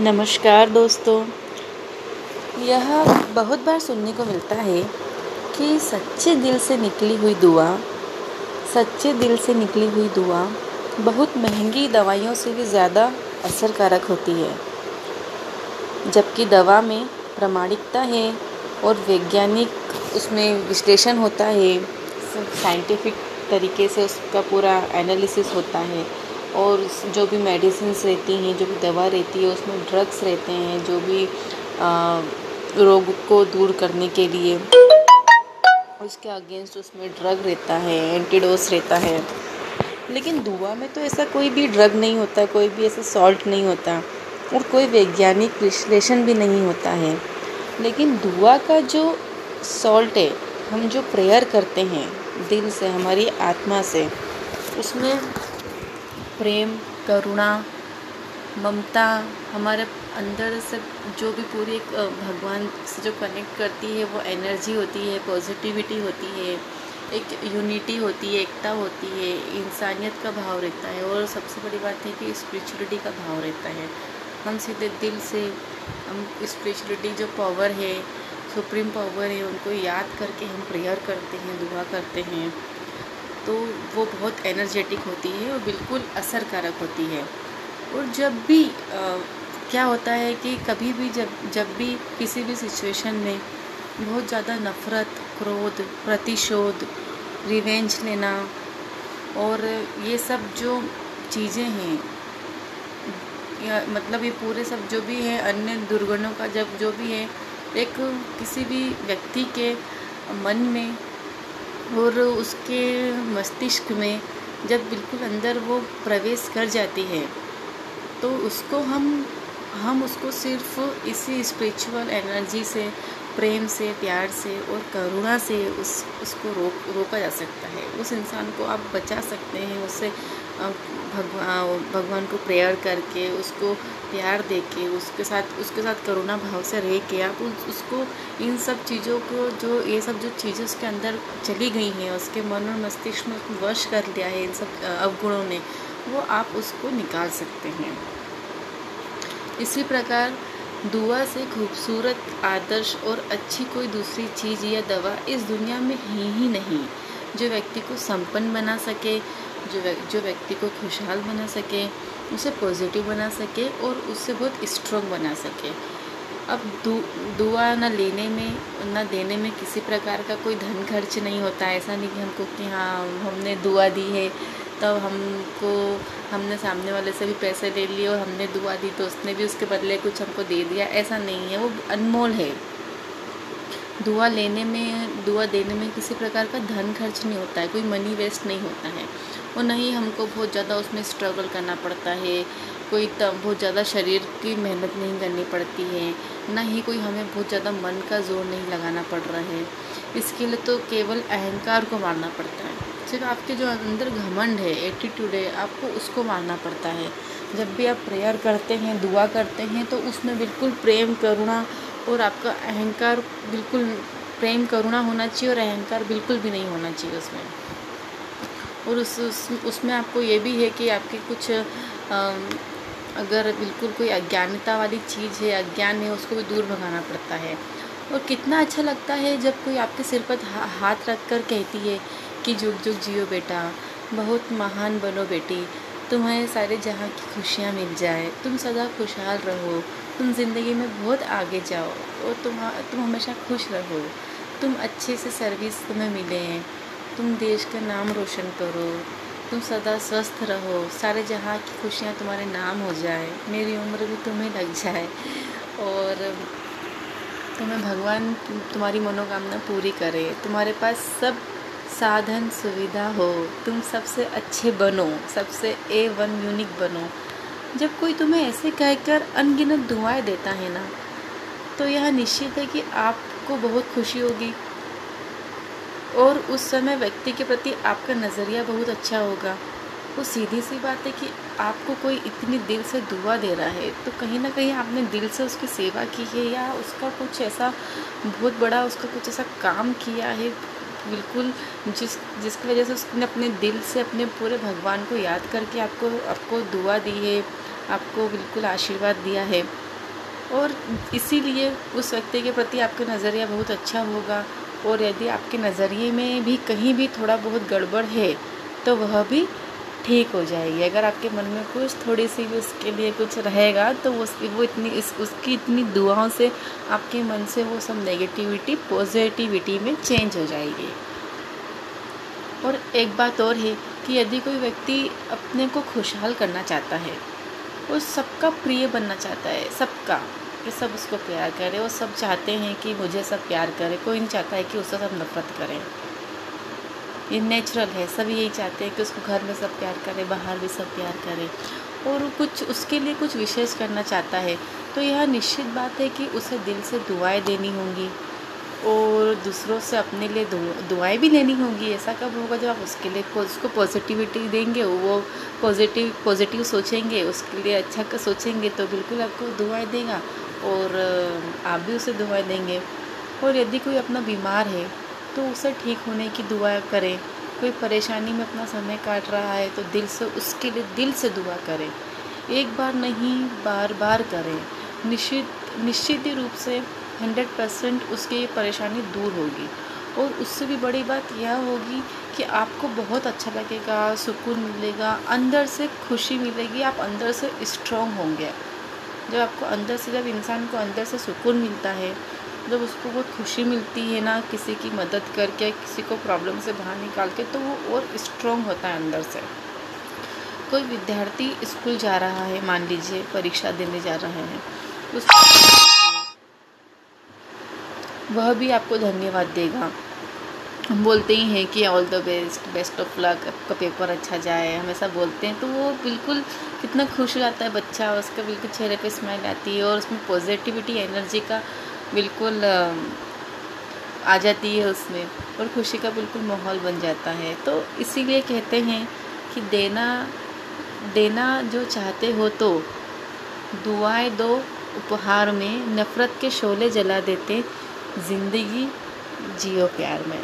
नमस्कार दोस्तों। यह बहुत बार सुनने को मिलता है कि सच्चे दिल से निकली हुई दुआ, सच्चे दिल से निकली हुई दुआ बहुत महँगी दवाइयों से भी ज़्यादा असरकारक होती है। जबकि दवा में प्रामाणिकता है और वैज्ञानिक उसमें विश्लेषण होता है साइंटिफिक तरीके से उसका पूरा एनालिसिस होता है। और जो भी मेडिसिन रहती हैं, जो भी दवा रहती है, उसमें ड्रग्स रहते हैं, जो भी रोग को दूर करने के लिए। उसके अगेंस्ट उसमें ड्रग रहता है एंटीडोस रहता है। लेकिन दुआ में तो ऐसा कोई भी ड्रग नहीं होता, कोई भी ऐसा सॉल्ट नहीं होता और कोई वैज्ञानिक विश्लेषण भी नहीं होता है। लेकिन दुआ का जो सॉल्ट है, हम जो प्रेयर करते हैं, दिल से, हमारी आत्मा से, उसमें प्रेम, करुणा, ममता, हमारे अंदर से जो भी पूरी एक भगवान से जो कनेक्ट करती है, वो एनर्जी होती है पॉजिटिविटी होती है, एक यूनिटी होती है, एकता होती है, इंसानियत का भाव रहता है और सबसे बड़ी बात है कि स्पिरिचुअलिटी का भाव रहता है। हम सीधे दिल से, हम स्पिरिचुअलिटी जो पावर है सुप्रीम पावर है, उनको याद करके हम प्रेयर करते हैं, दुआ करते हैं। तो वो बहुत एनर्जेटिक होती है और बिल्कुल असरकारक होती है। और जब भी आ, क्या होता है कि कभी भी जब जब भी किसी भी सिचुएशन में बहुत ज़्यादा नफ़रत क्रोध प्रतिशोध रिवेंज लेना और ये सब जो चीज़ें हैं या मतलब ये पूरे सब जो भी है अन्य दुर्गुणों का जब जो भी है एक किसी भी व्यक्ति के मन में और उसके मस्तिष्क में जब बिल्कुल अंदर वो प्रवेश कर जाती है तो उसको हम हम उसको सिर्फ़ इसी स्पिरिचुअल एनर्जी से, प्रेम से, प्यार से और करुणा से उस, उसको रोक, रोका जा सकता है। उस इंसान को आप बचा सकते हैं उससे भगवान भगवान को प्रेयर करके उसको प्यार दे के उसके साथ उसके साथ करुणा भाव से रह के आप उस, उसको इन सब चीज़ों को जो ये सब जो चीज़ें उसके अंदर चली गई हैं उसके मन और मस्तिष्क में वश कर लिया है इन सब अवगुणों ने वो आप उसको निकाल सकते हैं। इसी प्रकार दुआ से खूबसूरत आदर्श और अच्छी कोई दूसरी चीज़ या दवा इस दुनिया में है ही नहीं जो व्यक्ति को संपन्न बना सके जो जो व्यक्ति को खुशहाल बना सके उसे पॉजिटिव बना सके और उससे बहुत स्ट्रॉन्ग बना सके। अब दु, दुआ न लेने में न देने में किसी प्रकार का कोई धन खर्च नहीं होता। ऐसा नहीं कि हमको कि हाँ हमने दुआ दी है तब तो हमको हमने सामने वाले से भी पैसे ले लिए और हमने दुआ दी तो उसने भी उसके बदले कुछ हमको दे दिया। ऐसा नहीं है वो अनमोल है। दुआ लेने में, दुआ देने में किसी प्रकार का धन खर्च नहीं होता है, कोई मनी वेस्ट नहीं होता है। और नहीं हमको बहुत ज़्यादा उसमें स्ट्रगल करना पड़ता है, कोई बहुत ज़्यादा शरीर की मेहनत नहीं करनी पड़ती है, ना ही कोई हमें बहुत ज़्यादा मन का ज़ोर नहीं लगाना पड़ रहा है। इसके लिए तो केवल अहंकार को मारना पड़ता है। सिर्फ़ आपके जो अंदर घमंड है एटीट्यूड है, आपको उसको मारना पड़ता है। जब भी आप प्रेयर करते हैं, दुआ करते हैं तो उसमें बिल्कुल प्रेम, करुणा और आपका अहंकार बिल्कुल प्रेम करुणा होना चाहिए और अहंकार बिल्कुल भी नहीं होना चाहिए उसमें। और उस, उस उसमें आपको ये भी है कि आपके कुछ आ, अगर बिल्कुल कोई अज्ञानता वाली चीज़ है अज्ञान है उसको भी दूर भगाना पड़ता है। और कितना अच्छा लगता है जब कोई आपके सिर पर हाथ रख कर कहती है कि जुग जुग जियो बेटा बहुत महान बनो बेटी तुम्हें सारे जहाँ की खुशियाँ मिल जाए तुम सदा खुशहाल रहो। तुम ज़िंदगी में बहुत आगे जाओ और तुम तुम हमेशा खुश रहो। तुम अच्छे से सर्विस तुम्हें मिले। तुम देश का नाम रोशन करो। तुम सदा स्वस्थ रहो। सारे जहाँ की खुशियाँ तुम्हारे नाम हो जाए, मेरी उम्र भी तुम्हें लग जाए। और तुम्हें भगवान तुम्हारी मनोकामना पूरी करे। तुम्हारे पास सब साधन सुविधा हो। तुम सबसे अच्छे बनो, सबसे ए वन यूनिक बनो। जब कोई तुम्हें ऐसे कहकर अनगिनत दुआएँ देता है ना तो यह निश्चित है कि आपको बहुत खुशी होगी। और उस समय व्यक्ति के प्रति आपका नज़रिया बहुत अच्छा होगा। वो सीधी सी बात है कि आपको कोई इतनी दिल से दुआ दे रहा है तो कहीं ना कहीं आपने दिल से उसकी सेवा की है या उसका कुछ ऐसा, बहुत बड़ा उसका कुछ ऐसा काम किया है बिल्कुल, जिस, जिसकी वजह से उसने अपने दिल से अपने पूरे भगवान को याद करके आपको आपको दुआ दी है, आपको बिल्कुल आशीर्वाद दिया है। और इसीलिए उस व्यक्ति के प्रति आपका नज़रिया बहुत अच्छा होगा और यदि आपके नज़रिए में भी कहीं भी थोड़ा बहुत गड़बड़ है तो वह भी ठीक हो जाएगी। अगर आपके मन में कुछ थोड़ी सी भी उसके लिए कुछ रहेगा तो उसकी, वो इतनी, इस, उसकी इतनी दुआओं से आपके मन से वो सब नेगेटिविटी पॉजिटिविटी में चेंज हो जाएगी। और एक बात और है कि यदि कोई व्यक्ति अपने को खुशहाल करना चाहता है, वो सबका प्रिय बनना चाहता है, सबका, कि सब उसको प्यार करे। वो सब चाहते हैं कि मुझे सब प्यार करे। कोई नहीं चाहता है कि उससे सब नफरत करें। ये नेचुरल है। सभी यही चाहते हैं कि उसको घर में सब प्यार करे, बाहर भी सब प्यार करे। और कुछ उसके लिए कुछ विशेष करना चाहता है। तो यह निश्चित बात है कि उसे दिल से दुआएँ देनी होंगी और दूसरों से अपने लिए दुआएँ भी लेनी होंगी। ऐसा कब होगा जब आप उसके लिए उसको पॉजिटिविटी देंगे वो पॉजिटिव पॉजिटिव सोचेंगे, उसके लिए अच्छा का सोचेंगे तो बिल्कुल आपको दुआएँ देगा और आप भी उसे दुआएँ देंगे। और यदि कोई अपना बीमार है तो उसे ठीक होने की दुआ करें। कोई परेशानी में अपना समय काट रहा है तो दिल से, उसके लिए दिल से दुआ करें। एक बार नहीं बार बार करें। निश्चित निश्चित ही रूप से हंड्रेड परसेंट उसकी ये परेशानी दूर होगी। और उससे भी बड़ी बात यह होगी कि आपको बहुत अच्छा लगेगा, सुकून मिलेगा, अंदर से खुशी मिलेगी, आप अंदर से स्ट्रॉन्ग होंगे। जब आपको अंदर से, जब इंसान को अंदर से सुकून मिलता है जब उसको बहुत खुशी मिलती है ना किसी की मदद करके किसी को प्रॉब्लम से बाहर निकाल के तो वो और स्ट्रॉन्ग होता है अंदर से। कोई विद्यार्थी स्कूल जा रहा है, मान लीजिए, परीक्षा देने जा रहे हैं वह भी आपको धन्यवाद देगा। हम बोलते ही हैं कि all the best best of luck आपका पेपर अच्छा जाए हमेशा बोलते हैं तो वो बिल्कुल कितना खुश जाता है बच्चा, उसका बिल्कुल चेहरे पे स्माइल आती है और उसमें पॉजिटिविटी एनर्जी का बिल्कुल आ जाती है उसमें और खुशी का बिल्कुल माहौल बन जाता है। तो इसीलिए कहते हैं कि देना देना जो चाहते हो तो। दुआएँ दो, उपहार में, नफ़रत के शोले जला देते, ज़िंदगी जियो प्यार में।